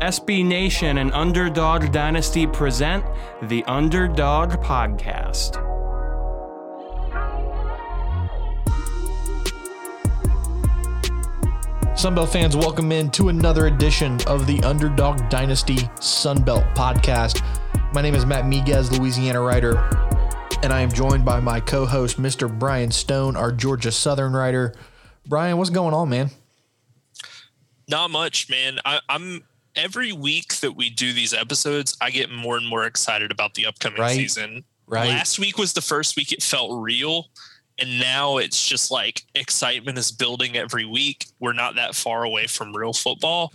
SB Nation and Underdog Dynasty present the Underdog Podcast. Sunbelt fans, welcome in to another edition of the Underdog Dynasty Sunbelt Podcast. My name is Matt Miguez, Louisiana writer, and I am joined by my co host, Mr. Brian Stone, our Georgia Southern writer. Brian, what's going on, man? Not much, man. I, am every week that we do these episodes, I get more and more excited about the upcoming right. season. Right. Last week was the first week it felt real. And now it's just like excitement is building every week. We're not that far away from real football.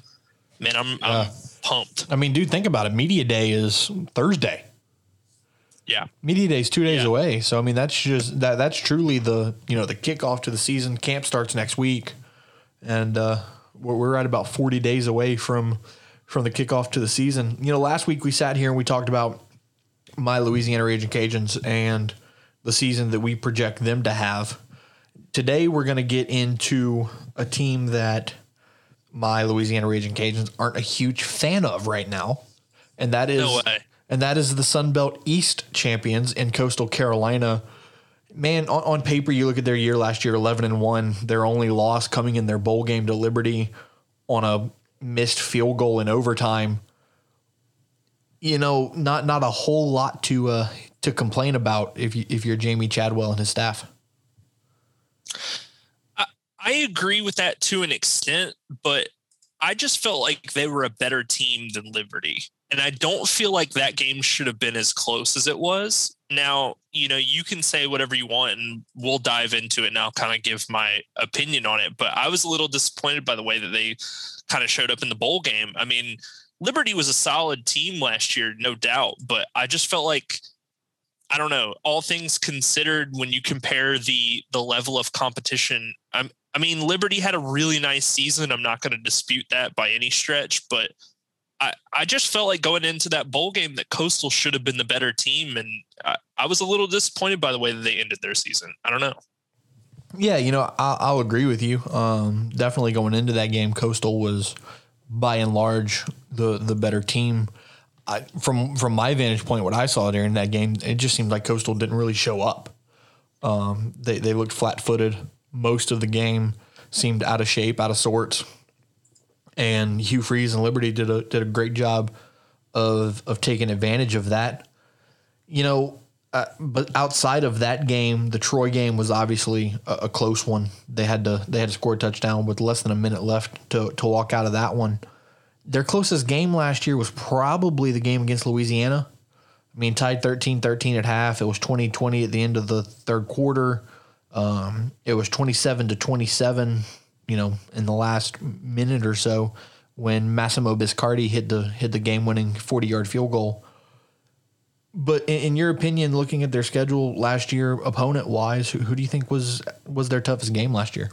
Man, I'm, I'm pumped. I mean, dude, think about it. Media day is Thursday. Yeah. Media day is two days Yeah. away. So I mean that's just that that's truly the you know, the kickoff to the season. Camp starts next week. And uh we're, we're at about 40 days away from from the kickoff to the season. You know, last week we sat here and we talked about my Louisiana Raging Cajuns and the season that we project them to have. Today we're going to get into a team that my Louisiana Raging Cajuns aren't a huge fan of right now, and that is No and that is the Sun Belt East champions in Coastal Carolina. Man, on, on paper, you look at their year last year, eleven and one. Their only loss coming in their bowl game to Liberty on a missed field goal in overtime. You know, not not a whole lot to uh, to complain about if you if you're Jamey Chadwell and his staff. I agree with that to an extent, but I just felt like they were a better team than Liberty. And I don't feel like that game should have been as close as it was. Now, you know, you can say whatever you want and we'll dive into it and I'll kind of give my opinion on it. But I was a little disappointed by the way that they kind of showed up in the bowl game. I mean, Liberty was a solid team last year, no doubt, but I just felt like I don't know. All things considered, when you compare the the level of competition, I'm, I mean, Liberty had a really nice season. I'm not going to dispute that by any stretch, but I I just felt like going into that bowl game that Coastal should have been the better team, and I, I was a little disappointed by the way that they ended their season. I don't know. Yeah, you know, I'll, I'll agree with you. Um, definitely going into that game, Coastal was by and large the the better team. I, from from my vantage point, what I saw during that game, it just seemed like Coastal didn't really show up. Um, they they looked flat footed most of the game, seemed out of shape, out of sorts. And Hugh Freeze and Liberty did a did a great job of of taking advantage of that. You know, uh, but outside of that game, the Troy game was obviously a, a close one. They had to they had to score a touchdown with less than a minute left to to walk out of that one. Their closest game last year was probably the game against Louisiana. I mean, tied 13-13 at half. It was 20-20 at the end of the third quarter. Um, it was 27 to 27, you know, in the last minute or so when Massimo Biscardi hit the hit the game-winning 40-yard field goal. But in, in your opinion, looking at their schedule last year, opponent wise, who, who do you think was was their toughest game last year?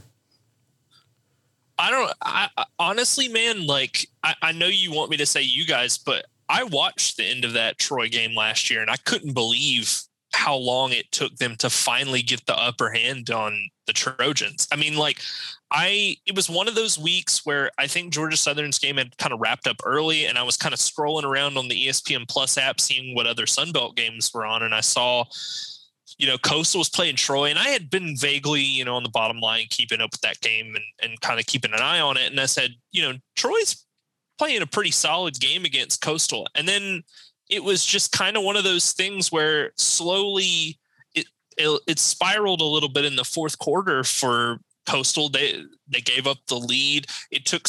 I don't. I, I honestly, man, like I, I know you want me to say you guys, but I watched the end of that Troy game last year, and I couldn't believe how long it took them to finally get the upper hand on the Trojans. I mean, like I it was one of those weeks where I think Georgia Southern's game had kind of wrapped up early, and I was kind of scrolling around on the ESPN Plus app, seeing what other Sunbelt games were on, and I saw you know, Coastal was playing Troy, and I had been vaguely, you know, on the bottom line keeping up with that game and, and kind of keeping an eye on it. And I said, you know, Troy's playing a pretty solid game against Coastal. And then it was just kind of one of those things where slowly it, it it spiraled a little bit in the fourth quarter for Coastal. They they gave up the lead. It took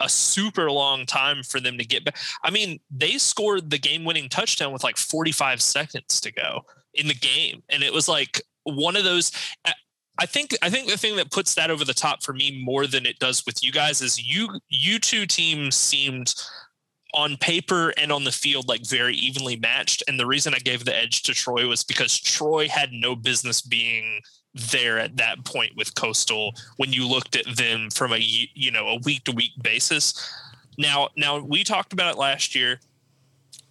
a super long time for them to get back. I mean, they scored the game winning touchdown with like 45 seconds to go in the game, and it was like one of those. I think I think the thing that puts that over the top for me more than it does with you guys is you you two teams seemed on paper and on the field like very evenly matched. And the reason I gave the edge to Troy was because Troy had no business being there at that point with Coastal when you looked at them from a you know a week to week basis. Now now we talked about it last year.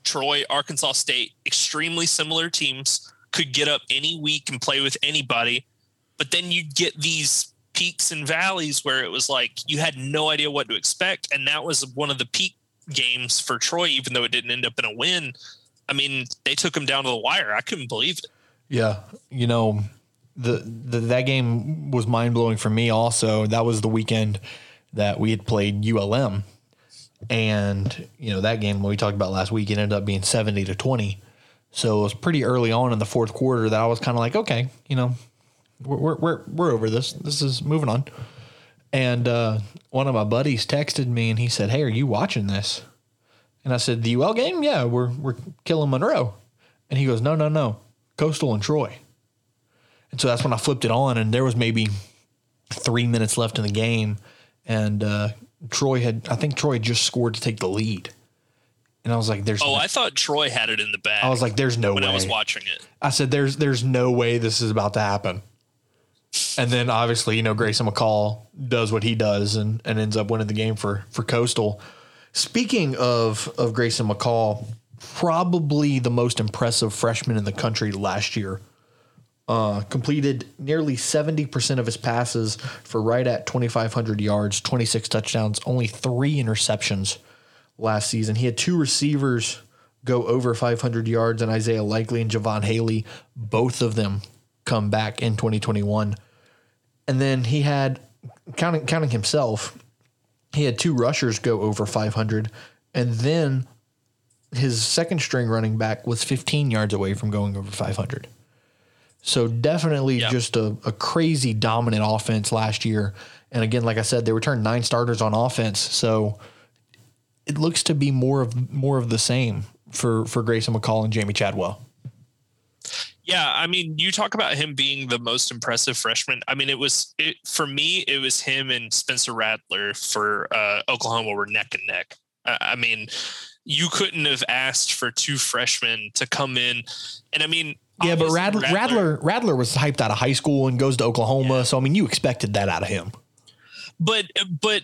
Troy, Arkansas State, extremely similar teams could get up any week and play with anybody, but then you get these peaks and valleys where it was like you had no idea what to expect, and that was one of the peak games for Troy, even though it didn't end up in a win. I mean, they took him down to the wire. I couldn't believe it. Yeah, you know, the, the that game was mind blowing for me. Also, that was the weekend that we had played ULM, and you know that game we talked about last week it ended up being seventy to twenty. So it was pretty early on in the fourth quarter that I was kind of like, okay, you know, we're we're we're over this. This is moving on. And uh, one of my buddies texted me and he said, "Hey, are you watching this?" And I said, "The UL game? Yeah, we're we're killing Monroe." And he goes, "No, no, no, Coastal and Troy." And so that's when I flipped it on, and there was maybe three minutes left in the game, and uh, Troy had I think Troy just scored to take the lead. And I was like, "There's." Oh, no, I thought Troy had it in the bag. I was like, "There's no when way." When I was watching it. I said, "There's there's no way this is about to happen." And then obviously, you know, Grayson McCall does what he does and, and ends up winning the game for for Coastal. Speaking of of Grayson McCall, probably the most impressive freshman in the country last year. Uh, completed nearly 70% of his passes for right at 2,500 yards, 26 touchdowns, only three interceptions last season. He had two receivers go over 500 yards, and Isaiah Likely and Jaivon Heiligh, both of them come back in 2021. And then he had, counting counting himself, he had two rushers go over 500, and then his second string running back was 15 yards away from going over 500. So definitely Yeah. just a, a crazy dominant offense last year. And again, like I said, they returned nine starters on offense. So it looks to be more of more of the same for for Grayson McCall and Jamey Chadwell. Yeah, I mean, you talk about him being the most impressive freshman. I mean, it was it for me. It was him and Spencer Rattler for uh, Oklahoma were neck and neck. I, I mean, you couldn't have asked for two freshmen to come in, and I mean, Yeah, but Rattler, Rattler Rattler was hyped out of high school and goes to Oklahoma. So I mean, you expected that out of him. but but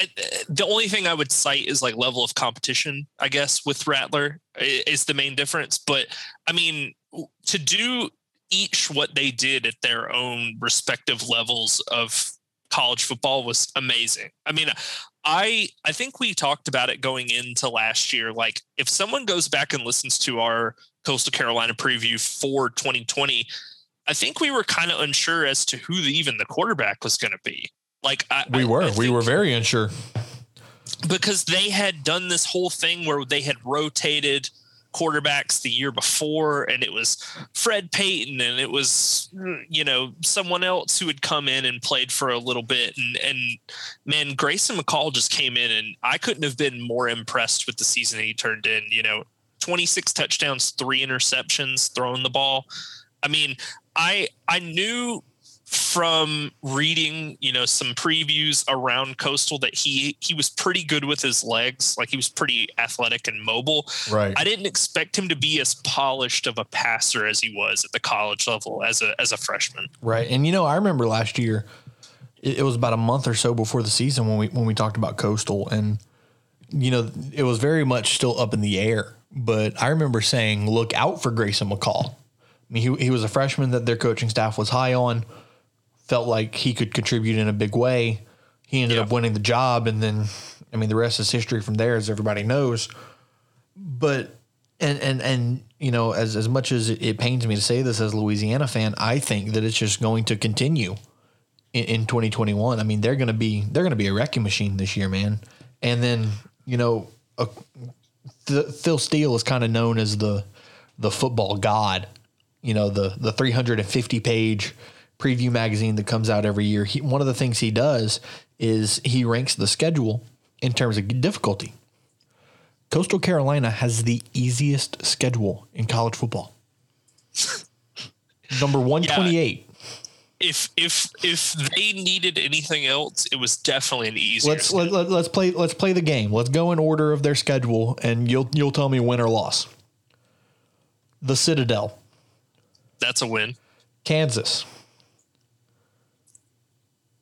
uh, the only thing I would cite is like level of competition. I guess with Rattler is the main difference. But I mean, to do each what they did at their own respective levels of college football was amazing. I mean, I I think we talked about it going into last year. Like, if someone goes back and listens to our Coastal Carolina preview for 2020, I think we were kind of unsure as to who the, even the quarterback was going to be. Like, I, We were I we were very unsure. because they had done this whole thing where they had rotated quarterbacks the year before and it was Fred Payton and it was you know someone else who had come in and played for a little bit. And and man Grayson McCall just came in and I couldn't have been more impressed with the season he turned in. You know 26 touchdowns 3 interceptions throwing the ball. I mean I I knew from reading, you know, some previews around Coastal that he he was pretty good with his legs, like he was pretty athletic and mobile. Right. I didn't expect him to be as polished of a passer as he was at the college level as a as a freshman. Right. And you know, I remember last year, it, was about a month or so before the season when we when we talked about Coastal, and you know, it was very much still up in the air. But I remember saying, "Look out for Grayson McCall." I mean, he he was a freshman that their coaching staff was high on, felt like he could contribute in a big way. He ended Yeah. up winning the job, and then, I mean, the rest is history from there, as everybody knows. But and and and you know, as as much as it, it pains me to say this as a Louisiana fan, I think that it's just going to continue in, in 2021. I mean, they're going to be they're going to be a wrecking machine this year, man. And then you know, a, Th- Phil Steele is kind of known as the the football god. You know, the the 350 page preview magazine that comes out every year. He, one of the things he does is he ranks the schedule in terms of difficulty. Coastal Carolina has the easiest schedule in college football. Number 128. If if if they needed anything else, it was definitely an easier. Let's let, let, let's play let's play the game. Let's go in order of their schedule and you'll you'll tell me win or loss. The Citadel, That's a win. Kansas,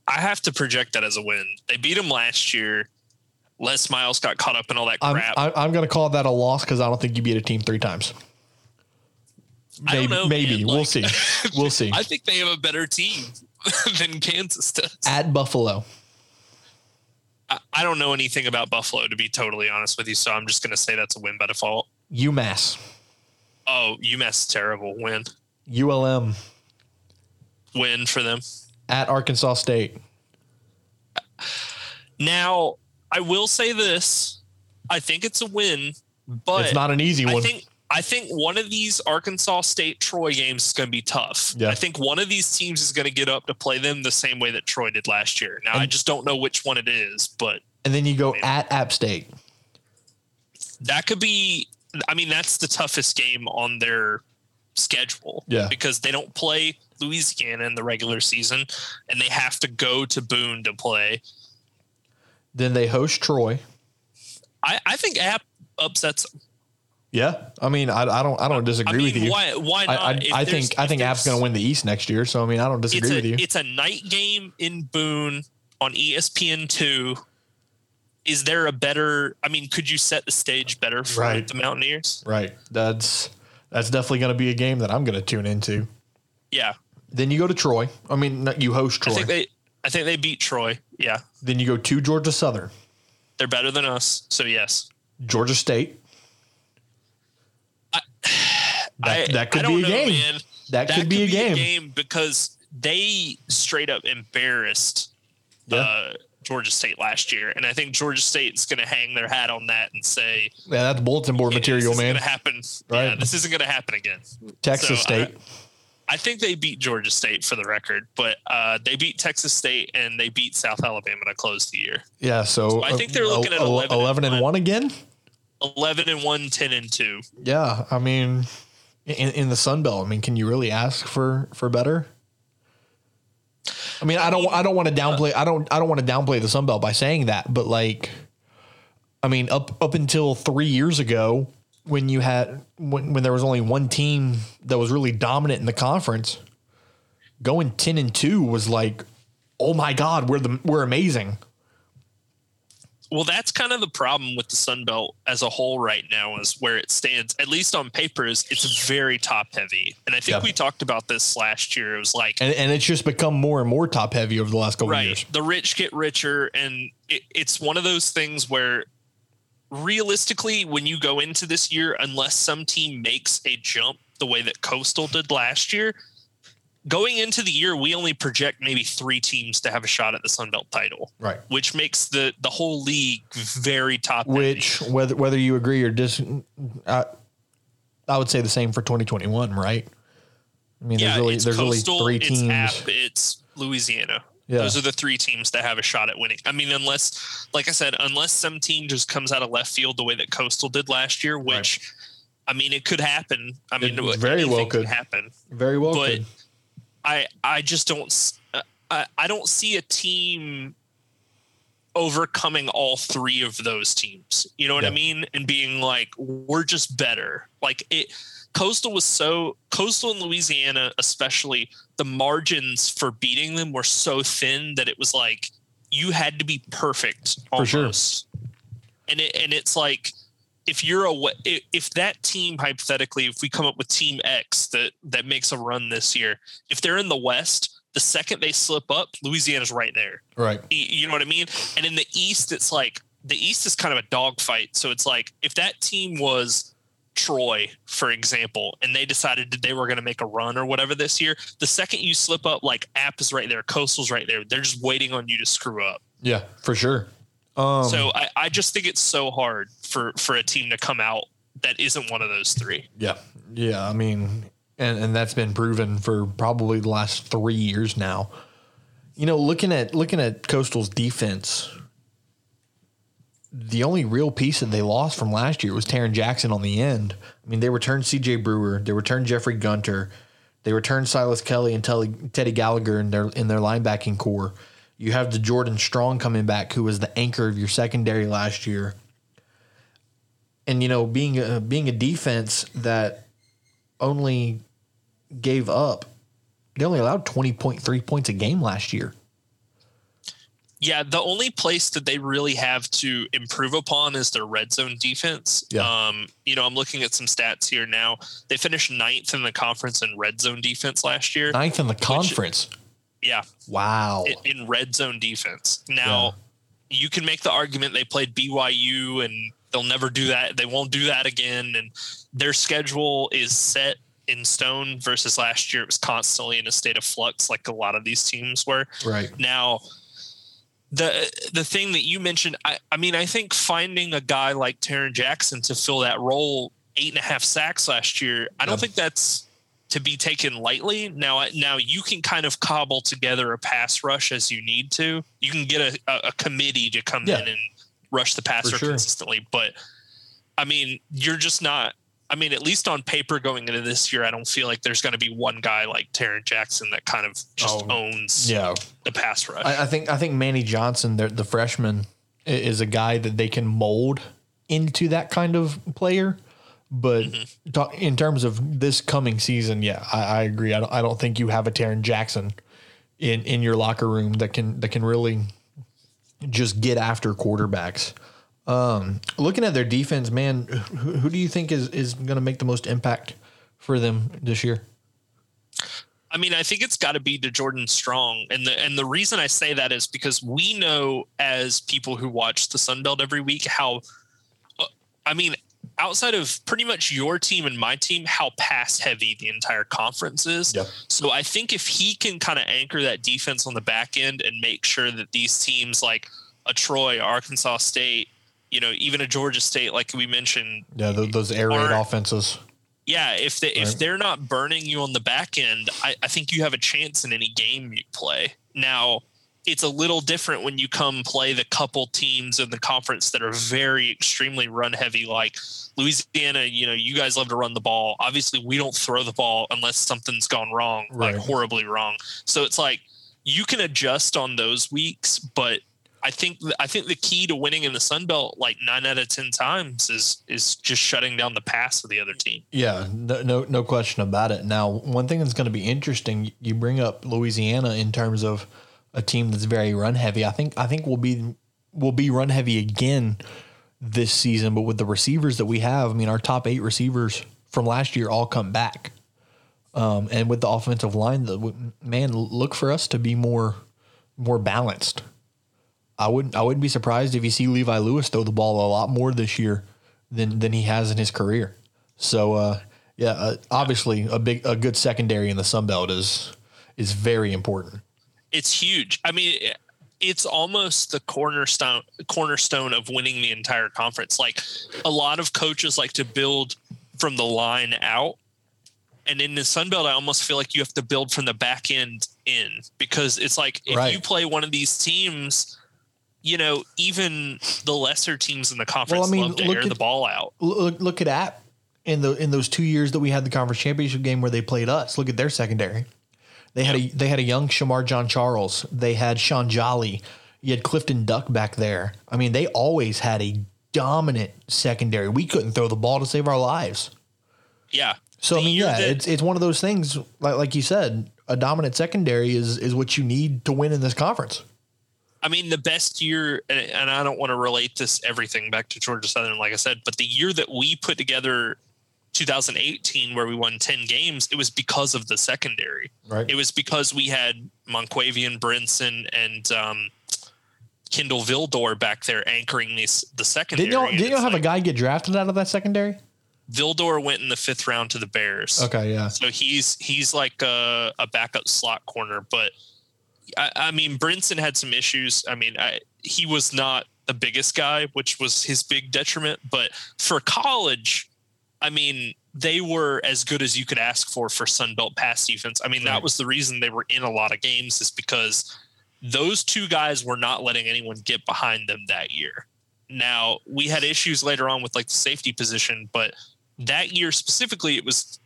I have to project that as a win. They beat him last year. Les Miles got caught up in all that I'm crap. I, I'm going to call that a loss because I don't think you beat a team three times. Maybe, know, maybe man. we'll see. We'll see. I think they have a better team than Kansas does. At Buffalo, I, I don't know anything about Buffalo to be totally honest with you, so I'm just going to say that's a win by default. UMass, Oh, UMass terrible. Win, ULM win for them. At Arkansas State. Now, I will say this: I think it's a win, but it's not an easy one. I think I think one of these Arkansas State Troy games is going to be tough. Yeah. I think one of these teams is going to get up to play them the same way that Troy did last year. Now, I just don't know which one it is, but and then you go at App State. that could be. I mean, that's the toughest game on their schedule. Yeah. because they don't play Louisiana in the regular season, and they have to go to Boone to play. Then they host Troy. I, I think App upsets. them. Yeah, I mean, I, I don't I don't disagree I mean, with you. why? Why I, not? I, If I think I think App's going to win the East next year. So I mean, I don't disagree a, with you. It's a night game in Boone on ESPN two. Is there a better? I mean, could you set the stage better for Right. the Mountaineers? Right. That's that's definitely going to be a game that I'm going to tune into. Yeah, Then you go to Troy. I mean, you host Troy. I think they. I think they beat Troy. Yeah, then you go to Georgia Southern, they're better than us. So yes, Georgia State. I, That- that could be a know, game. Man. That, could be a game. because they straight up embarrassed Yeah. uh, Georgia State last year, and I think Georgia State's going to hang their hat on that and say, Yeah, that's bulletin board "Hey, material, this man. Going to happen. Yeah, Right. this isn't going to happen again. Texas So, State. I think they beat Georgia State for the record, but uh, they beat Texas State and they beat South Alabama to close the year. yeah, so I think they're uh, looking at el- 11 and 11 and one. 1 again. 11 and 1, 10 and 2. Yeah, I mean, in, in the Sun Belt, I mean, can you really ask for for better? I mean, I don't, I don't want to downplay, I don't, I don't want to downplay the Sun Belt by saying that, but like, I mean, up up until three years ago, when you had when, when there was only one team that was really dominant in the conference, going ten and two was like, oh my god, we're the we're amazing. Well, that's kind of the problem with the Sun Belt as a whole right now, is where it stands, at least on paper, is it's very top heavy. And I think Yeah. we talked about this last year. It was like, And, and it's just become more and more top heavy over the last couple of right, years. the rich get richer. And it, it's one of those things where realistically, when you go into this year, unless some team makes a jump the way that Coastal did last year, going into the year, we only project maybe three teams to have a shot at the Sun Belt title, Right. which makes the the whole league very top. heavy. Which whether whether you agree or dis, I, I would say the same for 2021, right? I mean, yeah, there's really there's Coastal, really three it's teams. App, it's Louisiana. Yeah. Those are the three teams that have a shot at winning. I mean, unless, like I said, unless some team just comes out of left field the way that Coastal did last year, which, I mean, it could happen. I mean, It very well could. happen. Very well but could. I, I just don't, uh, I, I don't see a team overcoming all three of those teams. You know what I mean? And being like, we're just better. Like it, Coastal was so Coastal in Louisiana, especially the margins for beating them were so thin that it was like you had to be perfect For sure. And it and it's like if you're a if that team hypothetically, if we come up with Team X that that makes a run this year, if they're in the West, the second they slip up, Louisiana's right there. Right. You know what I mean? And in the East, it's like the East is kind of a dogfight. So it's like if that team was Troy, for example, and they decided that they were going to make a run or whatever this year, the second you slip up, like App is right there, Coastal's right there. They're just waiting on you to screw up. Yeah, for sure. Um, so I, I just think it's so hard for for a team to come out that isn't one of those three. yeah, yeah. I mean, and and that's been proven for probably the last three years now. You know, looking at looking at Coastal's defense, the only real piece that they lost from last year was Tarron Jackson on the end. I mean, they returned C.J. Brewer, they returned Jeffrey Gunter, they returned Silas Kelly and Teddy, Teddy Gallagher in their in their linebacking corps. You have D'Jordan Strong coming back, who was the anchor of your secondary last year. And you know, being a being a defense that only gave up, they only allowed twenty point three points a game last year. Yeah, the only place that they really have to improve upon is their red zone defense. Yeah. Um, you know, I'm looking at some stats here now. They finished ninth in the conference in red zone defense last year. Ninth in the conference. Yeah, Wow. in, in red zone defense. Now, you can make the argument they played BYU and they'll never do that. They won't do that again. And their schedule is set in stone versus last year. It was constantly in a state of flux, like a lot of these teams were. Right. Now, the the thing that you mentioned, I, I mean, I think finding a guy like Tarron Jackson to fill that role, eight and a half sacks last year, I don't Yeah. think that's to be taken lightly. Now, now you can kind of cobble together a pass rush as you need to. You can get a, a, a committee to come Yeah. in and rush the passer sure. consistently, but I mean, you're just not. I mean, at least on paper going into this year, I don't feel like there's going to be one guy like Tarron Jackson that kind of just Oh, owns Yeah. the pass rush. I, I think I think Manny Johnson, the, the freshman, is a guy that they can mold into that kind of player. But Mm-hmm. talk, in terms of this coming season, yeah, I, I agree. I don't, I don't think you have a Tarron Jackson in, in your locker room that can that can really just get after quarterbacks. Um, looking at their defense, man, who, who do you think is is going to make the most impact for them this year? I mean, I think it's got to be D'Jordan Strong, and the and the reason I say that is because we know as people who watch the Sun Belt every week how, uh, I mean, outside of pretty much your team and my team, how pass heavy the entire conference is. Yep. So I think if he can kind of anchor that defense on the back end and make sure that these teams like a Troy, Arkansas State, you know, even a Georgia State, like we mentioned, Yeah, those, air raid offenses. yeah, if they if Right. they're not burning you on the back end, I, I think you have a chance in any game you play. Now, it's a little different when you come play the couple teams in the conference that are very extremely run heavy, like Louisiana. You know, you guys love to run the ball. Obviously, we don't throw the ball unless something's gone wrong, like horribly wrong. So it's like you can adjust on those weeks, but I think I think the key to winning in the Sun Belt, like nine out of ten times, is is just shutting down the pass of the other team. Yeah, no, no, no question about it. Now, one thing that's going to be interesting, you bring up Louisiana in terms of a team that's very run heavy. I think, I think we'll be, we'll be run heavy again this season. But with the receivers that we have, I mean, our top eight receivers from last year all come back. Um, and with the offensive line, the man, look for us to be more, more balanced. I wouldn't, I wouldn't be surprised if you see Levi Lewis throw the ball a lot more this year than than he has in his career. So uh, yeah, uh, obviously a big a good secondary in the Sun Belt is is very important. it's huge. I mean, it's almost the cornerstone cornerstone of winning the entire conference. Like a lot of coaches like to build from the line out. And in the Sun Belt, I almost feel like you have to build from the back end in because it's like if Right. you play one of these teams, you know, even the lesser teams in the conference mean, love to air at- the ball out. Look look at App in the in those two years that we had the conference championship game where they played us. Look at their secondary. They had a they had a young Shemar Jean-Charles. They had Shaun Jolly. You had Clifton Duck back there. I mean, they always had a dominant secondary. We couldn't throw the ball to save our lives. Yeah. So I mean, yeah, it's it's one of those things. Like like you said, a dominant secondary is is what you need to win in this conference. I mean, the best year, and I don't want to relate this everything back to Georgia Southern, like I said, but the year that we put together 2018, where we won 10 games, it was because of the secondary. Right. It was because we had Monquavion Brinson and um, Kindle Vildor back there anchoring these, the secondary. And didn't y'all it's have a guy get drafted out of that secondary? Vildor went in the fifth round to the Bears. Okay, yeah. So he's he's like a, a backup slot corner, but I, I mean Brinson had some issues. I mean, I, he was not the biggest guy, which was his big detriment. But for college, I mean, they were as good as you could ask for for Sun Belt pass defense. I mean, Right. that was the reason they were in a lot of games is because those two guys were not letting anyone get behind them that year. Now we had issues later on with like the safety position, but that year specifically, it was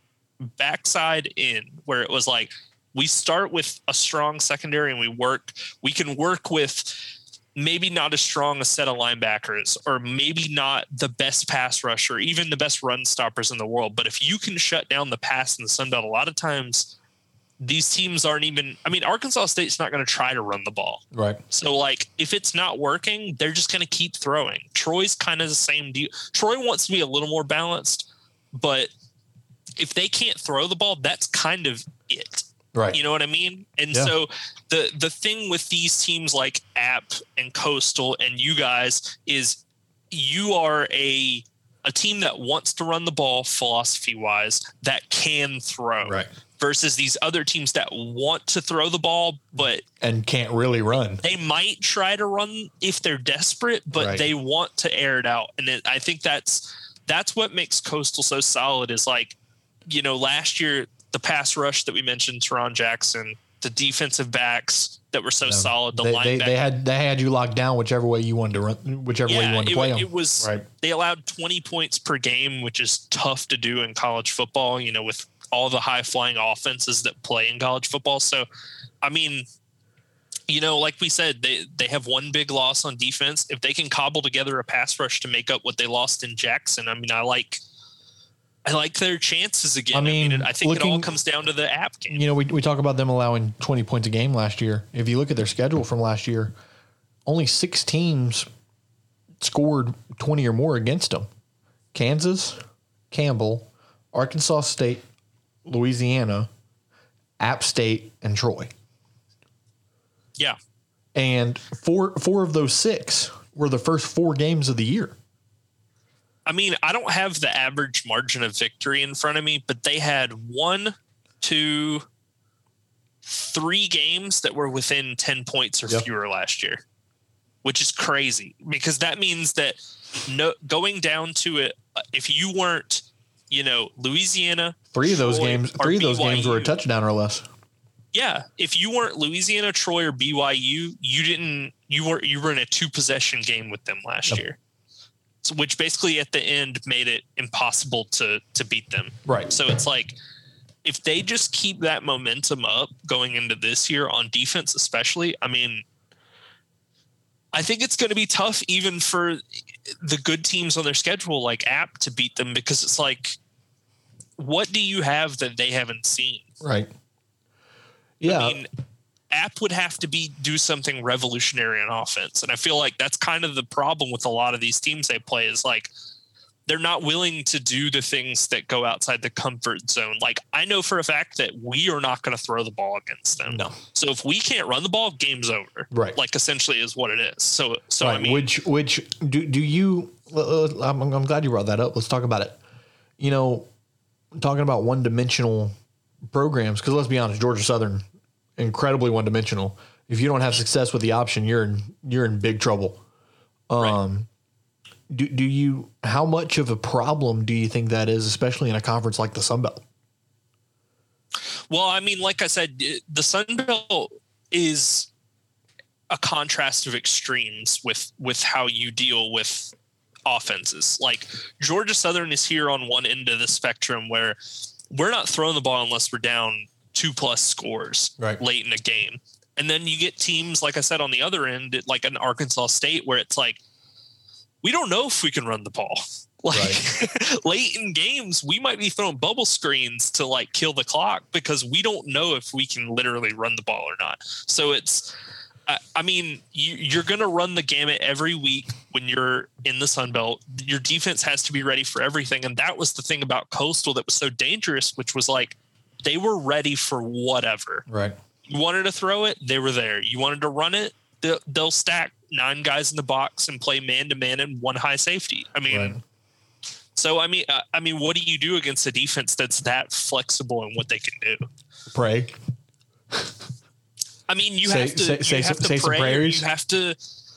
backside in where it was like we start with a strong secondary and we work. We can work with maybe not as strong a set of linebackers or maybe not the best pass rusher, even the best run stoppers in the world. But if you can shut down the pass in the Sun Belt, a lot of times these teams aren't even. I mean, Arkansas State's not going to try to run the ball. Right. So, like, if it's not working, they're just going to keep throwing. Troy's kind of the same deal. Troy wants to be a little more balanced, but if they can't throw the ball, that's kind of it. Right. You know what I mean? And Yeah. so the the thing with these teams like App and Coastal and you guys is you are a a team that wants to run the ball philosophy wise that can throw Right. versus these other teams that want to throw the ball but And can't really run. they might try to run if they're desperate but Right. they want to air it out and it, i think that's that's what makes coastal so solid is like you know last year the pass rush that we mentioned Tarron jackson the defensive backs that were so solid the They, linebacker they, they had they had you locked down whichever way you wanted to run, whichever way you wanted to play wa- them. it was Right. they allowed 20 points per game, which is tough to do in college football, you know, with all the high flying offenses that play in college football. So, I mean, you know, like we said, they they have one big loss on defense. If they can cobble together a pass rush to make up what they lost in Jackson, I mean, I like I like their chances again. I mean, I think it all comes down to the app game. You know, we, we talk about them allowing 20 points a game last year. If you look at their schedule from last year, only six teams scored 20 or more against them Kansas, Campbell, Arkansas State, Louisiana, App State, and Troy. Yeah. And four four of those six were the first four games of the year. I mean, I don't have the average margin of victory in front of me, but they had one, two, three games that were within 10 points or Yep. fewer last year, which is crazy because that means that no going down to it, uh, if you weren't, you know, Louisiana, Three of those Troy, games, three of those games were a touchdown or less. yeah, if you weren't Louisiana, Troy, or BYU, you didn't, you were, you were in a two possession game with them last Yep. year. Which basically at the end made it impossible to to beat them. Right. So it's like if they just keep that momentum up going into this year on defense, especially, I mean, I think it's going to be tough even for the good teams on their schedule, like App, to beat them because it's like, what do you have that they haven't seen? Right. Yeah. I mean, App would have to be do something revolutionary on offense, and I feel like that's kind of the problem with a lot of these teams they play is like they're not willing to do the things that go outside the comfort zone. Like I know for a fact that we are not going to throw the ball against them. no. So if we can't run the ball, game's over. Right. Like essentially is what it is. So so right. I mean, which which do do you? I'm, I'm glad you brought that up. Let's talk about it. You know, talking about one dimensional programs because let's be honest, Georgia Southern incredibly one dimensional. If you don't have success with the option, you're in you're in big trouble. Um, do do you? How much of a problem do you think that is, especially in a conference like the Sun Belt? Well, I mean, like I said, the Sun Belt is a contrast of extremes with with how you deal with offenses. Like Georgia Southern is here on one end of the spectrum where we're not throwing the ball unless we're down two plus scores Right. late in a game. And then you get teams, like I said, on the other end, like an Arkansas State, where it's like, we don't know if we can run the ball. Like late in games, we might be throwing bubble screens to like kill the clock because we don't know if we can literally run the ball or not. So it's, I, I mean, you, you're going to run the gamut every week when you're in the Sun Belt. Your defense has to be ready for everything. And that was the thing about Coastal that was so dangerous, which was like they were ready for whatever. Right. You wanted to throw it, they were there. You wanted to run it, they'll, they'll stack nine guys in the box and play man to man and one high safety. I mean, Right. so I mean, uh, I mean, what do you do against a defense that's that flexible in what they can do? Pray. I mean, you Say- have to say- say have some- to say pray. prayers. You have to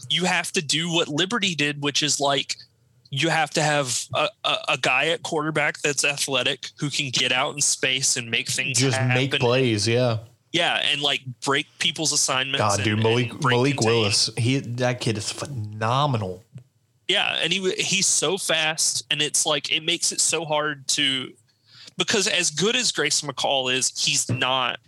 you have to do what Liberty did, which is like you have to have a, a, a guy at quarterback that's athletic who can get out in space and make things Just happen. make plays. Yeah. Yeah, and like break people's assignments. God, and- dude, Malik Malik. Willis. He that kid is phenomenal. Yeah, and he he's so fast, and it's like it makes it so hard to because as good as Grayson McCall is, he's not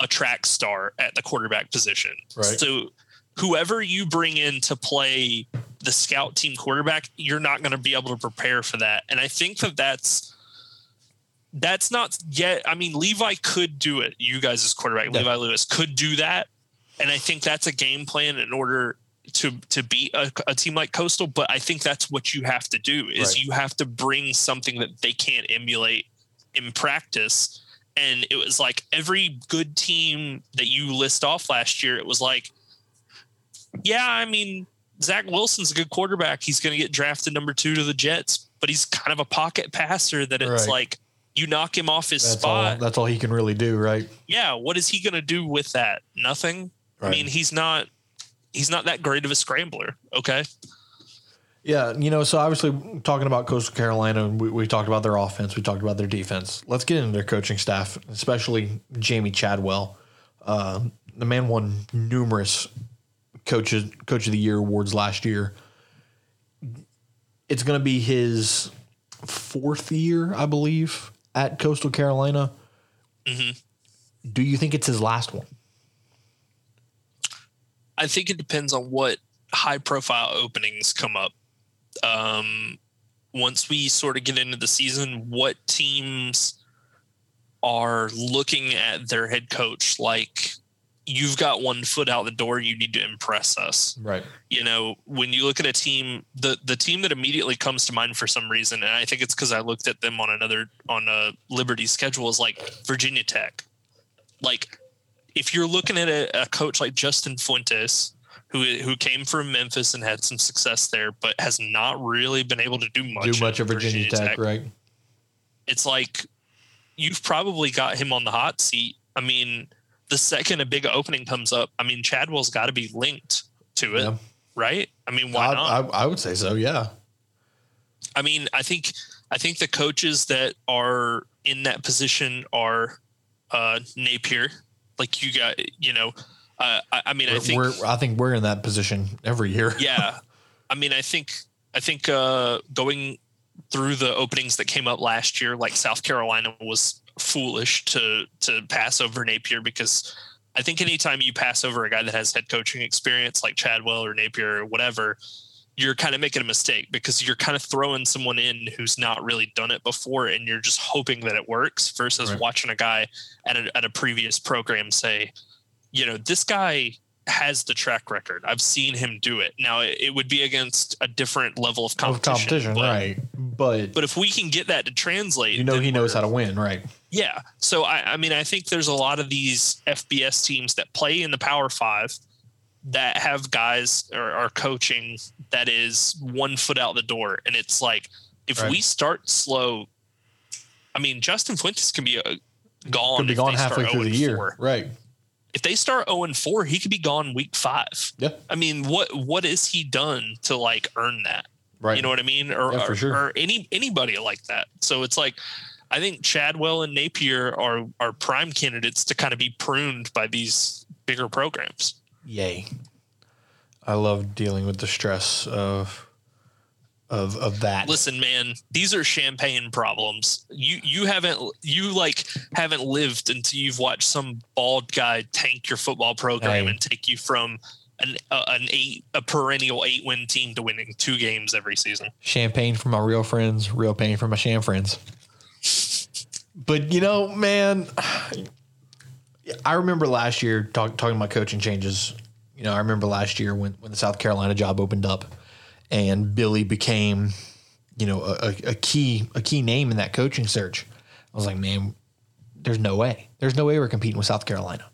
a track star at the quarterback position. Right. So whoever you bring in to play the scout team quarterback, you're not going to be able to prepare for that. And I think that that's that's not yet. I mean, Levi could do it. You guys as quarterback, Yeah. Levi Lewis could do that, and I think that's a game plan in order to to beat a, a team like Coastal. But I think that's what you have to do is Right. you have to bring something that they can't emulate in practice And it was like every good team that you list off last year, it was like, yeah, I mean, Zach Wilson's a good quarterback. He's going to get drafted number two to the Jets, but he's kind of a pocket passer that it's Right. like you knock him off his That's all. spot. That's all he can really do, right? yeah, what is he going to do with that? Nothing. I mean, he's not he's not that great of a scrambler. Okay. Yeah, you know, so obviously talking about Coastal Carolina, we, we talked about their offense, we talked about their defense. Let's get into their coaching staff, especially Jamey Chadwell. Uh, the man won numerous coaches coach of the year awards last year. It's going to be his fourth year, I believe, at Coastal Carolina. Do you think it's his last one? I think it depends on what high profile openings come up. Um, once we sort of get into the season, what teams are looking at their head coach like you've got one foot out the door, you need to impress us. Right. You know, when you look at a team, the the team that immediately comes to mind for some reason, and I think it's because I looked at them on another on a Liberty schedule is like Virginia Tech. Like, if you're looking at a, a coach like Justin Fuentes, who who came from Memphis and had some success there, but has not really been able to do much. Do much at of Virginia, Tech, right? It's like you've probably got him on the hot seat. I mean, the second a big opening comes up, I mean, Chadwell's got to be linked to it, Yeah. right? I mean, why I, not? I, I would say so, yeah. I mean, I think I think the coaches that are in that position are uh, Napier, like you got, you know. Uh, I, I mean, I We're, think, we're, I think we're in that position every year. yeah. I mean, I think, I think uh, going through the openings that came up last year, like South Carolina was foolish to to pass over Napier because I think anytime you pass over a guy that has head coaching experience like Chadwell or Napier or whatever, you're kind of making a mistake because you're kind of throwing someone in who's not really done it before and you're just hoping that it works versus Right. watching a guy at a, at a previous program say, you know, this guy has the track record. I've seen him do it. Now it, would be against a different level of Of competition. competition, but, right. But, But if we can get that to translate, you know he knows how to win, right? Yeah. So I, I mean, I think there's a lot of these FBS teams that play in the Power Five that have guys or are coaching that is one foot out the door, and it's like if Right. we start slow, I mean, Justin Fuentes can be a, gone. Could be if gone they halfway through the year. 4. Right. If they start zero and four, he could be gone week five. Yeah. I mean, what what has he done to like earn that? Right. You know what I mean? Or, Yeah, for or, sure. or any anybody like that. So it's like I think Chadwell and Napier are are prime candidates to kind of be pruned by these bigger programs. Yay. I love dealing with the stress of of of that. Listen, man, these are champagne problems. You you haven't you like haven't lived until you've watched some bald guy tank your football program Hey. and take you from an uh, an eight a perennial eight win team to winning two games every season. Champagne for my real friends, real pain for my sham friends. But you know, man, I remember last year talk, talking about coaching changes. You know, I remember last year when, when the South Carolina job opened up, and Billy became, you know, a, a- a key a key name in that coaching search. I was like, man, there's no way. There's no way we're competing with South Carolina.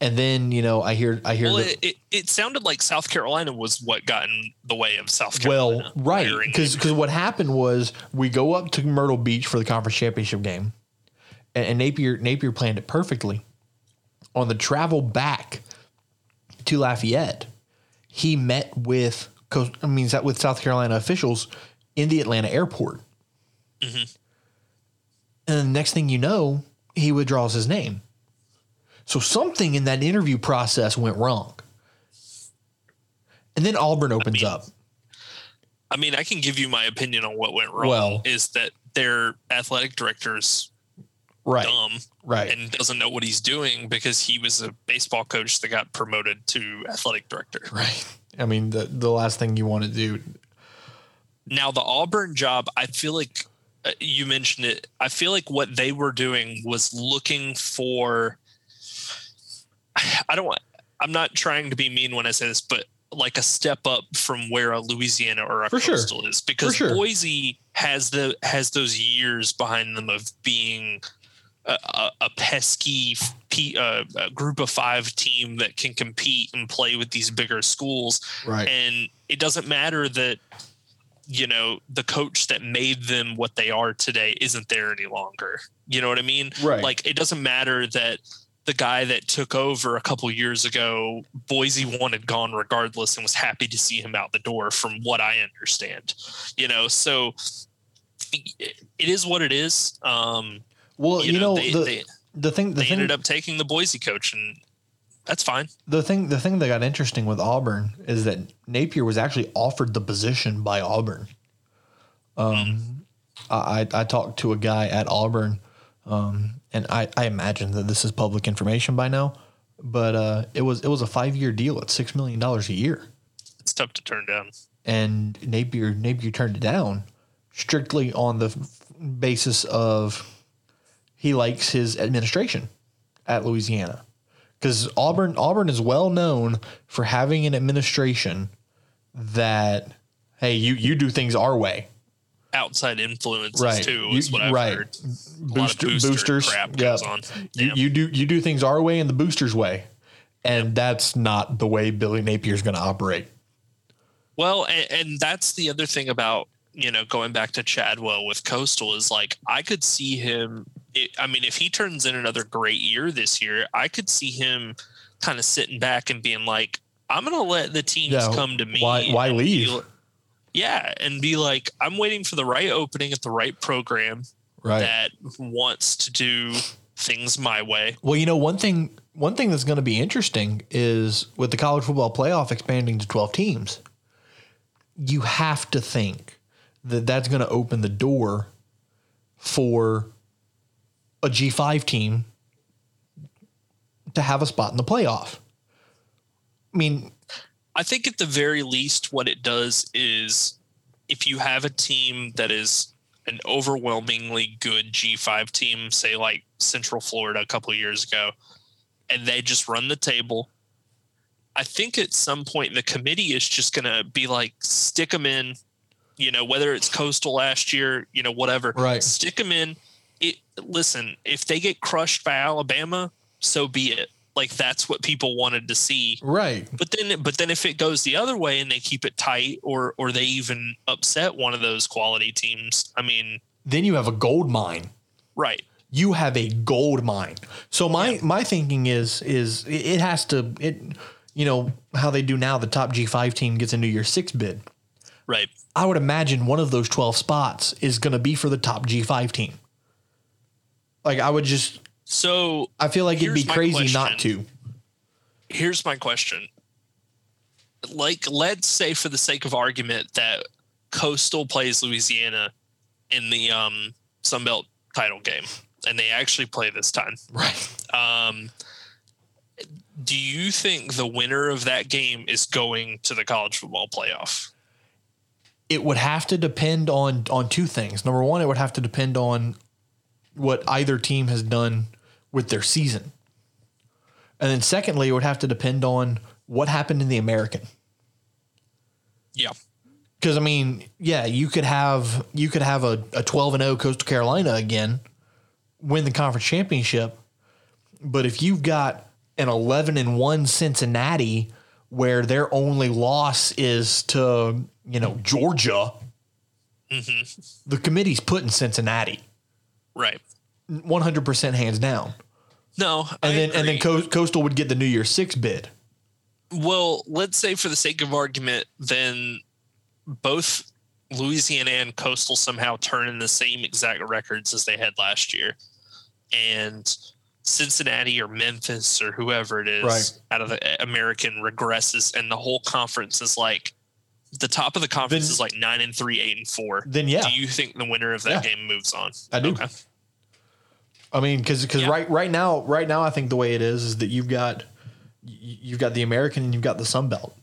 And then you know, I hear I hear Well, the, it, it, sounded like South Carolina was what got in the way of South Carolina. Well, right, hiring because what happened was we go up to Myrtle Beach for the conference championship game, and, and Napier Napier planned it perfectly. On the travel back to Lafayette, he met with I mean with South Carolina officials in the Atlanta airport, Mm-hmm. and the next thing you know, he withdraws his name. So something in that interview process went wrong. And then Auburn opens mean, up. I mean, I can give you my opinion on what went wrong. Well- is that their athletic director's Right. dumb Right. and doesn't know what he's doing because he was a baseball coach that got promoted to athletic director. Right. I mean, the the last thing you want to do. Now, the Auburn job, I feel like uh, you mentioned it. I feel like what they were doing was looking for. I don't want. I'm not trying to be mean when I say this, but like a step up from where a Louisiana or a For sure. coastal is, because sure. Boise has the has those years behind them of being a, a, a pesky P, uh, a group of five team that can compete and play with these bigger schools. Right. And it doesn't matter that you know the coach that made them what they are today isn't there any longer. You know what I mean? Right. Like it doesn't matter that the guy that took over a couple years ago, Boise wanted gone regardless and was happy to see him out the door from what I understand. You know, so it is what it is. Um, well, you, you know, know, they- the, they- the thing the they thing ended up taking the Boise coach and that's fine. the thing the thing that got interesting with Auburn is that Napier was actually offered the position by Auburn. Um, I I talked to a guy at Auburn, um, and I I imagine that this is public information by now, but uh, it was it was a five year deal at six million dollars a year, It's tough to turn down. and Napier Napier turned it down strictly on the f- basis of he likes his administration at Louisiana. Because Auburn Auburn is well known for having an administration that hey you you do things our way Outside influences right too You- what I've right heard. Booster, a lot of booster boosters crap yeah. goes on. You, you do you do things our way and the boosters way and that's not the way Billy Napier's going to operate Well, and, and that's the other thing about you know going back to Chadwell with Coastal is like I could see him. It, I mean, if he turns in another great year this year, I could see him kind of sitting back and being like, "I'm going to let the teams Yeah, come to me." why- why leave? Yeah, and be like, "I'm waiting for the right opening at the right program right that wants to do things my way." Well, you know, one thing one thing that's going to be interesting is with the college football playoff expanding to 12 teams, you have to think that that's going to open the door for a G5 team to have a spot in the playoff. I mean, I think at the very least, what it does is if you have a team that is an overwhelmingly good G5 team, say like Central Florida a couple of years ago, and they just run the table, I think at some point the committee is just going to be like, stick them in, you know, whether it's Coastal last year, you know, whatever, Right. stick them in. It, listen, if they get crushed by Alabama, so be it. Like that's what people wanted to see. right. But then, but then, if it goes the other way and they keep it tight, or or they even upset one of those quality teams, I mean, Then you have a gold mine. right? you have a gold mine. So my my thinking is is it has to it you know how they do now the top G5 team gets into your 6 bid. Right. I would imagine one of those 12 spots is going to be for the top G5 team. Like I would just So I feel like it'd be crazy not to. here's my question. Like, let's say for the sake of argument that Coastal plays Louisiana in the um, Sun Belt title game, and they actually play this time. Right. Um, do you think the winner of that game is going to the college football playoff? It would have to depend on on two things. Number one, it would have to depend on what either team has done with their season. And then secondly, it would have to depend on what happened in the American. Yeah. Because I mean, yeah, you could have you could have a, a twelve and zero Coastal Carolina again, win the conference championship, but if you've got an eleven and one Cincinnati where their only loss is to you know Georgia, mm-hmm. the committee's putting Cincinnati Right. one hundred percent hands down, No. I and then and then. Co- Coastal would get the New Year's Six bid. Well, let's say for the sake of argument, then both Louisiana and Coastal somehow turn in the same exact records as they had last year. And Cincinnati or Memphis or whoever it is Right. out of the American regresses and the whole conference is like the top of the conference Then- is like nine and three, eight and four. Then yeah, Do you think the winner of that Yeah. game moves on? I do. Okay. I mean, because because Yeah. right right now right now I think the way it is is that you've got you've got the American and you've got the Sun Belt,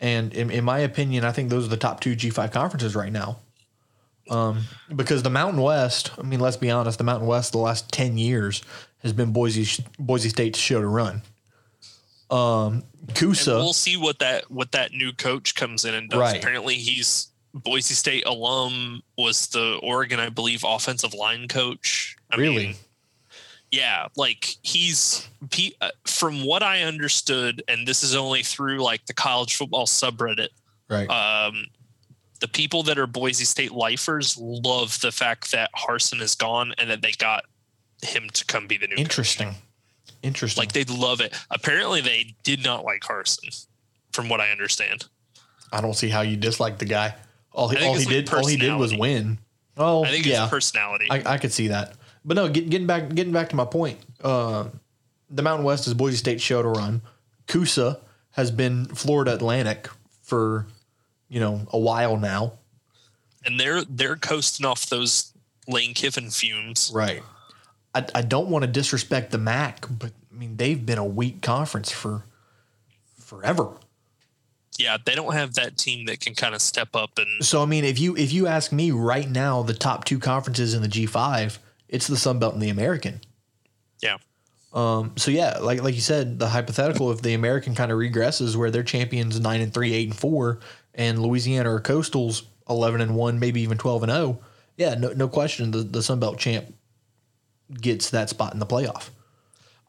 and in, in my opinion, I think those are the top two G five conferences right now. Um, because the Mountain West, I mean, let's be honest, the Mountain West the last ten years has been Boise Boise State's show to run. Um, And we'll see what that what that new coach comes in and does. Right. Apparently, he's Boise State alum. Was the Oregon, I believe, offensive line coach. I Really? mean, Yeah, like he's he, uh, from what I understood, and this is only through like the college football subreddit. Right. Um, the people that are Boise State lifers love the fact that Harsin is gone and that they got him to come be the new. coach. Interesting. Interesting. Like they love it. Apparently, they did not like Harsin, from what I understand. I don't see how you dislike the guy. All he, all he like did, all he did was win. Oh, I think yeah, it's personality. I, I could see that. But no, get, getting back, getting back to my point. Uh, the Mountain West is Boise State show to run. Coosa has been Florida Atlantic for you know a while now. and they're they're coasting off those Lane Kiffin fumes. Right. I, I don't want to disrespect the MAC, but I mean they've been a weak conference for forever. Yeah, they don't have that team that can kind of step up and So I mean, if you if you ask me right now, the top two conferences in the G five, it's the Sun Belt and the American. yeah. Um, so yeah, like like you said, the hypothetical if the American kind of regresses where their champions nine and three, eight and four, and Louisiana or Coastal's eleven and one, maybe even twelve and zero, yeah, no no question, the the Sun Belt champ gets that spot in the playoff.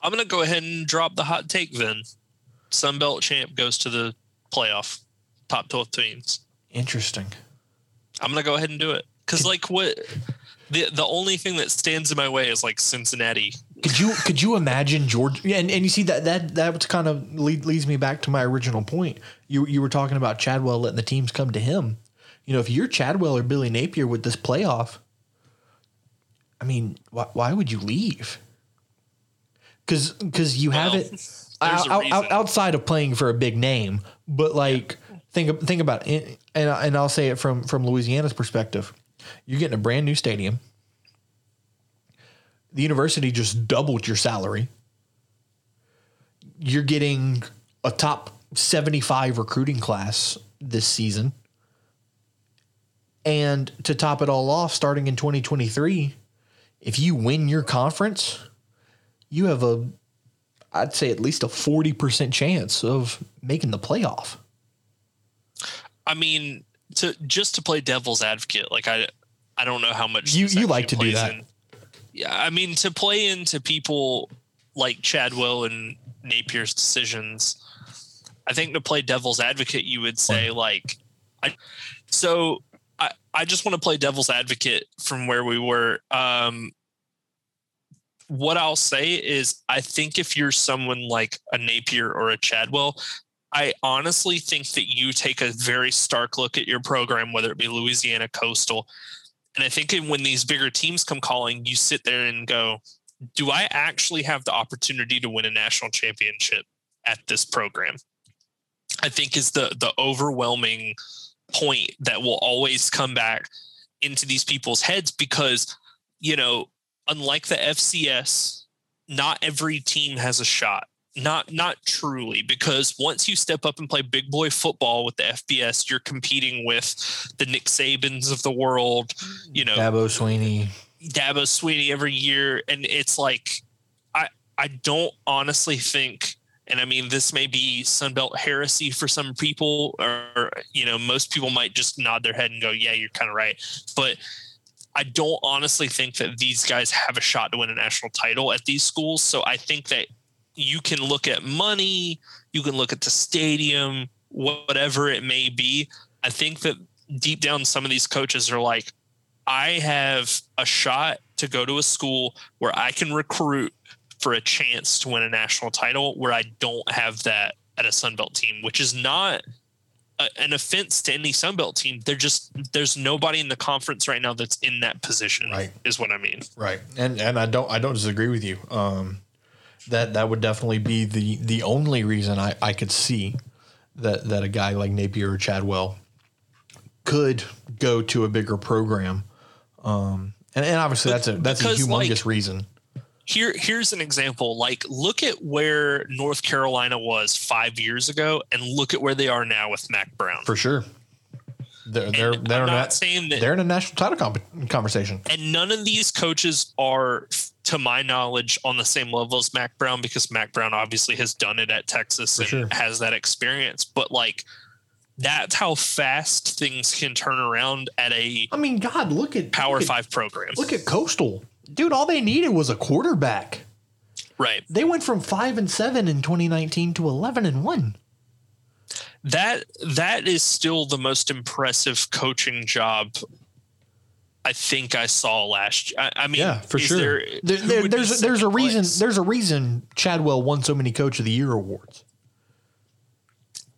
I'm gonna go ahead and drop the hot take then. Sun Belt champ goes to the playoff, top twelve teams. Interesting. I'm gonna go ahead and do it because like what the the only thing that stands in my way is like Cincinnati. Could you could you imagine George? Yeah, and, and you see that that that kind of lead, leads me back to my original point. You you were talking about Chadwell letting the teams come to him. You know, if you're Chadwell or Billy Napier with this playoff, I mean, why, why would you leave? Because because you have Well, it out, out- outside of playing for a big name, but like think think about it, and and I'll say it from from Louisiana's perspective. You're getting a brand new stadium. The university just doubled your salary. You're getting a top 75 recruiting class this season. And to top it all off, starting in 2023, if you win your conference, you have a, I'd say at least a 40% chance of making the playoff. I mean, to just to play devil's advocate, like I I don't know how much You- you like to do that. in. Yeah, I mean to play into people like Chadwell and Napier's decisions. I think to play devil's advocate, you would say like, I, so I I just want to play devil's advocate from where we were. Um, what I'll say is, I think if you're someone like a Napier or a Chadwell, I honestly think that you take a very stark look at your program, whether it be Louisiana Coastal. And I think when these bigger teams come calling, you sit there and go, do I actually have the opportunity to win a national championship at this program? I think is the the overwhelming point that will always come back into these people's heads because, you know, unlike the FCS, not every team has a shot not not truly because once you step up and play big boy football with the FBS, you're competing with the Nick Sabans of the world, mm. you know, Dabo Swinney. Dabo Swinney every year, and it's like I I don't honestly think, and I mean this may be Sunbelt heresy for some people, or you know most people might just nod their head and go, yeah, you're kind of right, but. I don't honestly think that these guys have a shot to win a national title at these schools. So I think that you can look at money, you can look at the stadium, whatever it may be. I think that deep down, some of these coaches are like, I have a shot to go to a school where I can recruit for a chance to win a national title, where I don't have that at a Sunbelt team, which is not a, an offense to any Sunbelt team. They're just there's nobody in the conference right now that's in that position. Right. is what I mean. Right. And and I don't I don't disagree with you. Um that that would definitely be the the only reason I, I could see that that a guy like Napier or Chadwell could go to a bigger program. Um and, and obviously that's a that's a humongous like- reason. here here's an example like look at where north carolina was five years ago and look at where they are now with mack brown For sure. They're And they're they're not not, saying that they're in a national title conversation. and none of these coaches are to my knowledge on the same level as mack brown because mack brown obviously has done it at texas and sure. has that experience but like that's how fast things can turn around at a I mean, God, look at power look at, five program Look at Coastal. Dude, all they needed was a quarterback. Right. They went from five and seven in 2019 to 11 and one. That that is still the most impressive coaching job I think I saw last. I, I mean, Yeah, for is sure. There, There- there- would be there's there's a second reason place? there's a reason Chadwell won so many Coach of the Year awards.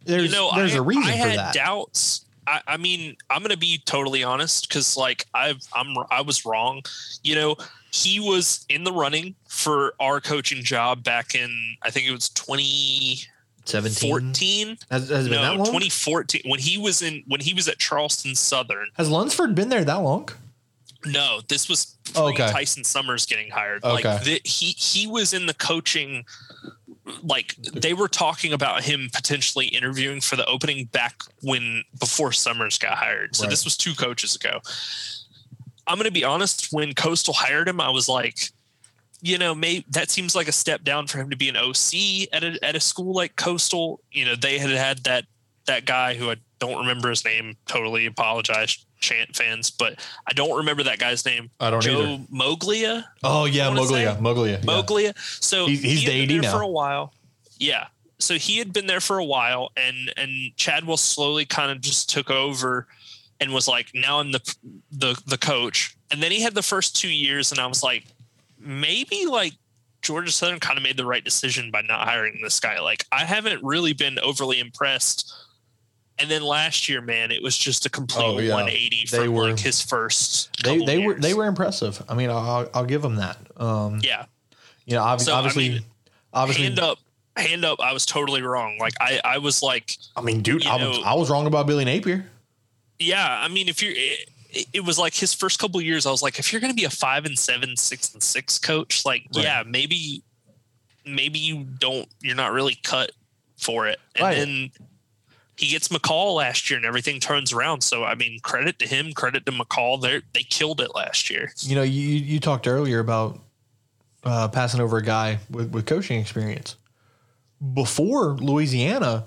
There's you know, there's I, a reason I for had that. doubts. I, I mean, I'm going to be totally honest because, like, I've I'm I was wrong. You know, he was in the running for our coaching job back in I think it was 2014. has, has it been No, that long? 2014 when he was in when he was at Charleston Southern. Has Lunsford been there that long? No, this was Okay. Tyson Summers getting hired. Okay. Like the, he he was in the coaching. Like they were talking about him potentially interviewing for the opening back when before Summers got hired. So Right. this was two coaches ago. I'm going to be honest. When Coastal hired him, I was like, you know, maybe that seems like a step down for him to be an OC at a at a school like Coastal. You know, they had had that that guy who I don't remember his name. Totally apologize, chant fans, but I don't remember that guy's name. I don't Joe either. Moglia. Oh yeah, Moglia. Moglia. yeah. Moglia. So He's- he's he the AD there now. for a while. Yeah. So he had been there for a while, and and Chadwell slowly kind of just took over, and was like, now I'm the the the coach. And then he had the first two years, and I was like, maybe like Georgia Southern kind of made the right decision by not hiring this guy. Like I haven't really been overly impressed. And then last year, man, it was just a complete Oh, yeah. 180 They from were- like his first. They they were they were impressive. I mean, I'll, I'll give them that. Um, yeah. you know, obvi- So, I obviously, mean, obviously, hand up hand up i was totally wrong like i i was like I mean, dude, I was, I was wrong about Billy Napier. yeah i mean if you're it, it was like his first couple years i was like if you're going to be a five and seven six and six coach like Right. yeah maybe maybe you don't you're not really cut for it and Right. then he gets mccall last year and everything turns around. So i mean credit to him credit to mccall. They they killed it last year. You know, you you talked earlier about uh, passing over a guy with, with coaching experience. Before Louisiana,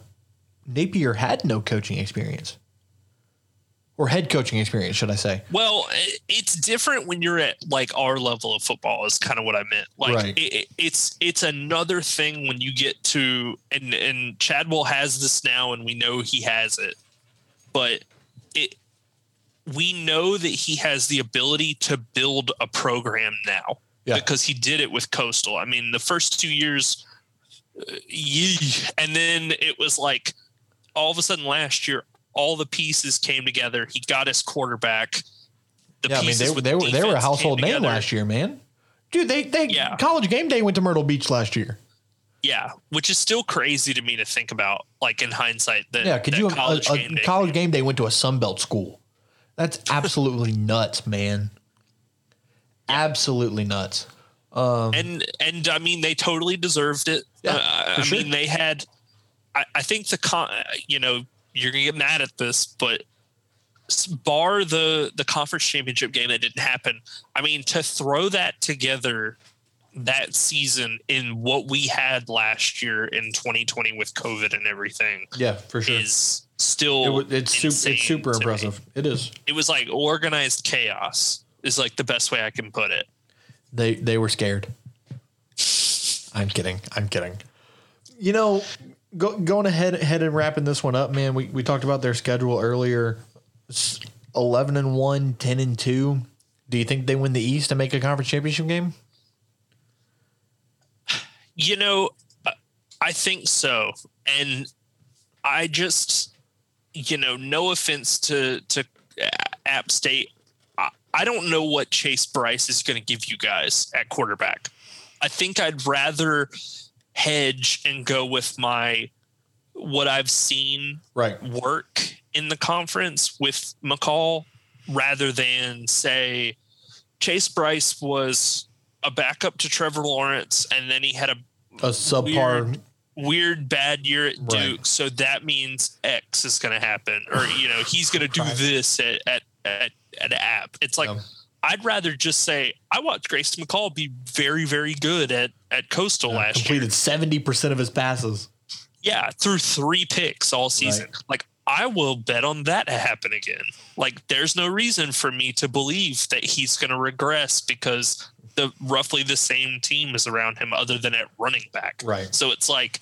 Napier had no coaching experience, or head coaching experience, should I say? Well, it's different when you're at like our level of football. Is kind of what I meant. Like Right. it, it- it's it's another thing when you get to and and Chadwell has this now, and we know he has it, but it we know that he has the ability to build a program now Yeah. because he did it with Coastal. I mean, the first two years, uh, and then it was like all of a sudden last year, all the pieces came together. He got his quarterback. The yeah, I mean, they, they were they were a household name last year, man. Dude, they they Yeah. college game day went to Myrtle Beach last year. Yeah, which is still crazy to me to think about, like in hindsight. That Yeah, could that you college a, a game day- college game day went to a Sunbelt school? That's absolutely nuts, man. Absolutely nuts. and and I mean they totally deserved it. Yeah, Uh, I sure. mean they had. I, I think the con. You know, you're gonna get mad at this, but bar the the conference championship game that didn't happen. I mean to throw that together that season in what we had last year in 2020 with COVID and everything Yeah, for sure. is still It it's super, it's super to me. impressive. It is. It was like organized chaos is like the best way I can put it. They they were scared. I'm kidding. I'm kidding. You know, go, going ahead ahead and wrapping this one up, man. We we talked about their schedule earlier. It's 11 and 1, 10 and 2. Do you think they win the East and make a conference championship game? You know, I think so. And I just, you know, no offense to to App State, I, I don't know what Chase Brice is going to give you guys at quarterback. I think I'd rather hedge and go with my what I've seen Right. work in the conference with McCall rather than say Chase Brice was a backup to Trevor Lawrence and then he had a A subpar. Weird. weird bad year at Right. Duke. So that means X is going to happen or, you know, he's going to do Right. this at, at, at, at App. It's like, Yeah. I'd rather just say I watched Grayson McCall be very, very good at, at Coastal uh, last year. completed 70% of his passes. Yeah, threw three picks all season. Like I will bet on that to happen again. Like there's no reason for me to believe that he's going to regress because the roughly the same team is around him other than at running back. Right. So it's like,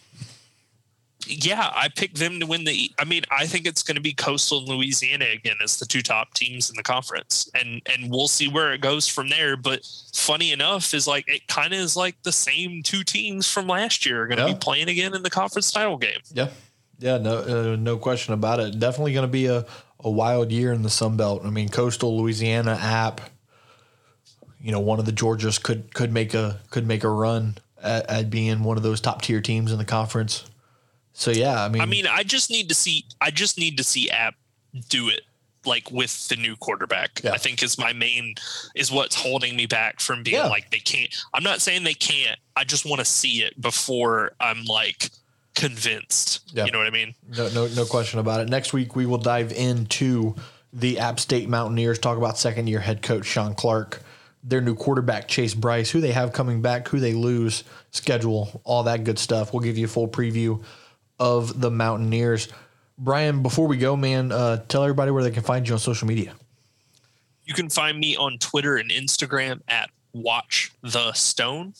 yeah, I picked them to win the. I mean, I think it's going to be Coastal and Louisiana again as the two top teams in the conference, and and we'll see where it goes from there. But funny enough, is like it kind of is like the same two teams from last year are going to Yeah. be playing again in the conference title game. Yeah, yeah, no, uh, no question about it. Definitely going to be a, a wild year in the Sun Belt. I mean, Coastal Louisiana app. You know, one of the Georgias could could make a could make a run at, at being one of those top tier teams in the conference. So yeah, I mean, I mean, I just need to see. I just need to see App do it like with the new quarterback. Yeah. I think is my main is what's holding me back from being Yeah. like they can't. I'm not saying they can't. I just want to see it before I'm like convinced. Yeah. You know what I mean? No, no, no question about it. Next week we will dive into the App State Mountaineers. Talk about second year head coach Shawn Clark, their new quarterback Chase Brice, who they have coming back, who they lose, schedule, all that good stuff. We'll give you a full preview of the Mountaineers. Brian, before we go, man, uh, tell everybody where they can find you on social media. You can find me on Twitter and Instagram at Watch the Stone.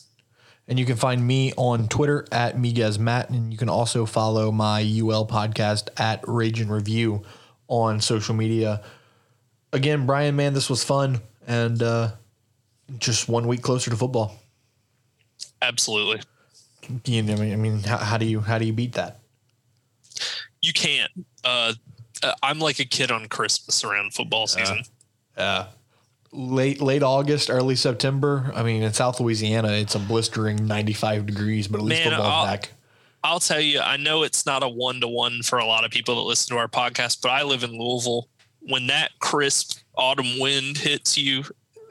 And you can find me on Twitter at Miguez Matt. And you can also follow my UL podcast at Rage and Review on social media. Again, Brian, man, this was fun. And uh, just one week closer to football. Absolutely. You know, I mean, I mean how, how do you how do you beat that? You can't. Uh, uh, I'm like a kid on Christmas around football season. Yeah. Late late August, early September. I mean, in South Louisiana, it's a blistering 95 degrees, but at least Man, football's I'll- back. I'll tell you, I know it's not a one to one for a lot of people that listen to our podcast, but I live in Louisville. When that crisp autumn wind hits you,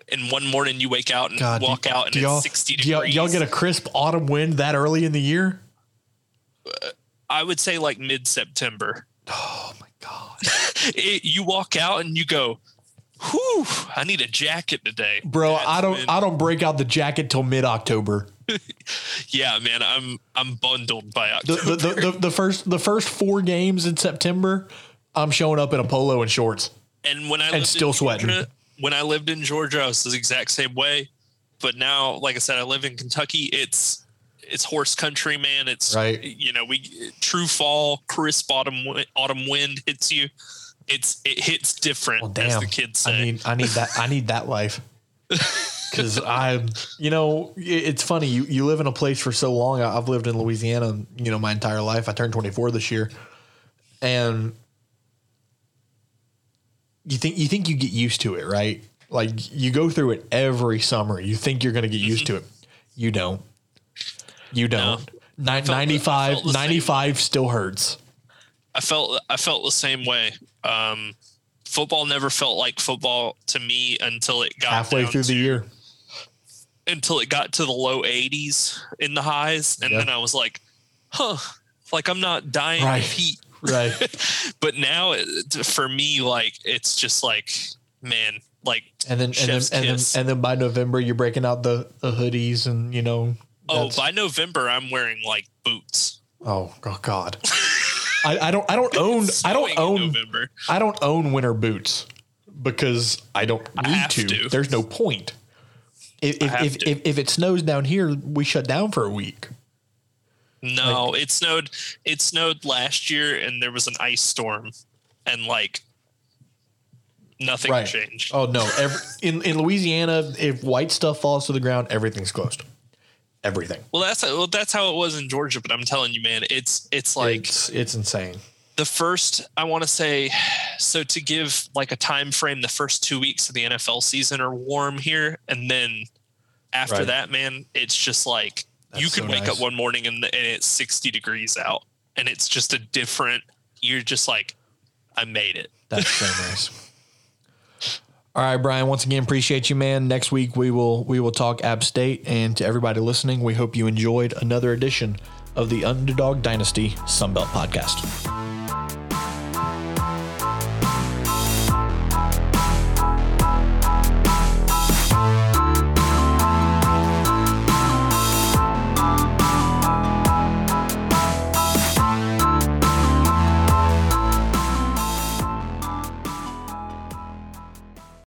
and one morning you wake out and God, do- walk out and it's 60 do y'all, degrees, do y'all get a crisp autumn wind that early in the year? I would say like mid September. Oh my god. It, you walk out and you go, whew, I need a jacket today. Bro, That's I don't I don't break out the jacket till mid October. yeah, man, I'm I'm bundled by The, October. the, the, the, the first the first four games in September, I'm showing up in a polo and shorts. and when I lived still in sweating. Georgia, when I lived in Georgia, I was the exact same way. But now, like I said, I live in Kentucky. It's it's horse country, man. It's Right. You know, we true fall, crisp autumn autumn wind hits you. It's it hits different, Well, as damn. the kids say. I need I need that I need that life. Because I, you know, it's funny. You you live in a place for so long. I've lived in Louisiana, you know, my entire life. I turned 24 this year, and you think you think you get used to it, right? Like you go through it every summer. You think you're going to get used mm-hmm. to it. You don't. You don't. Ni- felt the- I 95, the same 95 still hurts. I felt I felt the same way. Um, football never felt like football to me until it got Halfway down through the year. until it got to the low 80s in the highs, and Yeah. then I was like, huh, like I'm not dying Right. of heat. Right. but now it, for me like it's just like man like And then and then, and then and then by November you're breaking out the, the hoodies and you know oh by november i'm wearing like boots oh, oh god. I, I don't I don't own I don't own november I don't own winter boots because I don't need have to. to. There's no point. If if, if, if if it snows down here, we shut down for a week. no it snowed it snowed last year and there was an ice storm and like nothing Right. changed Oh no! Every, in in Louisiana, if white stuff falls to the ground, everything's closed. Everything. well that's well that's how it was in georgia but i'm telling you man it's it's like it's it's insane. the first i want to say so to give like a time frame the first two weeks of the nfl season are warm here and then after Right. that man it's just like you That's could so wake nice. up one morning and, and it's 60 degrees out and it's just a different you're just like i made it That's so nice. All right, Brian. Once again, appreciate you, man. Next week we will we will talk App State, and to everybody listening, we hope you enjoyed another edition of the Underdog Dynasty Sunbelt Podcast.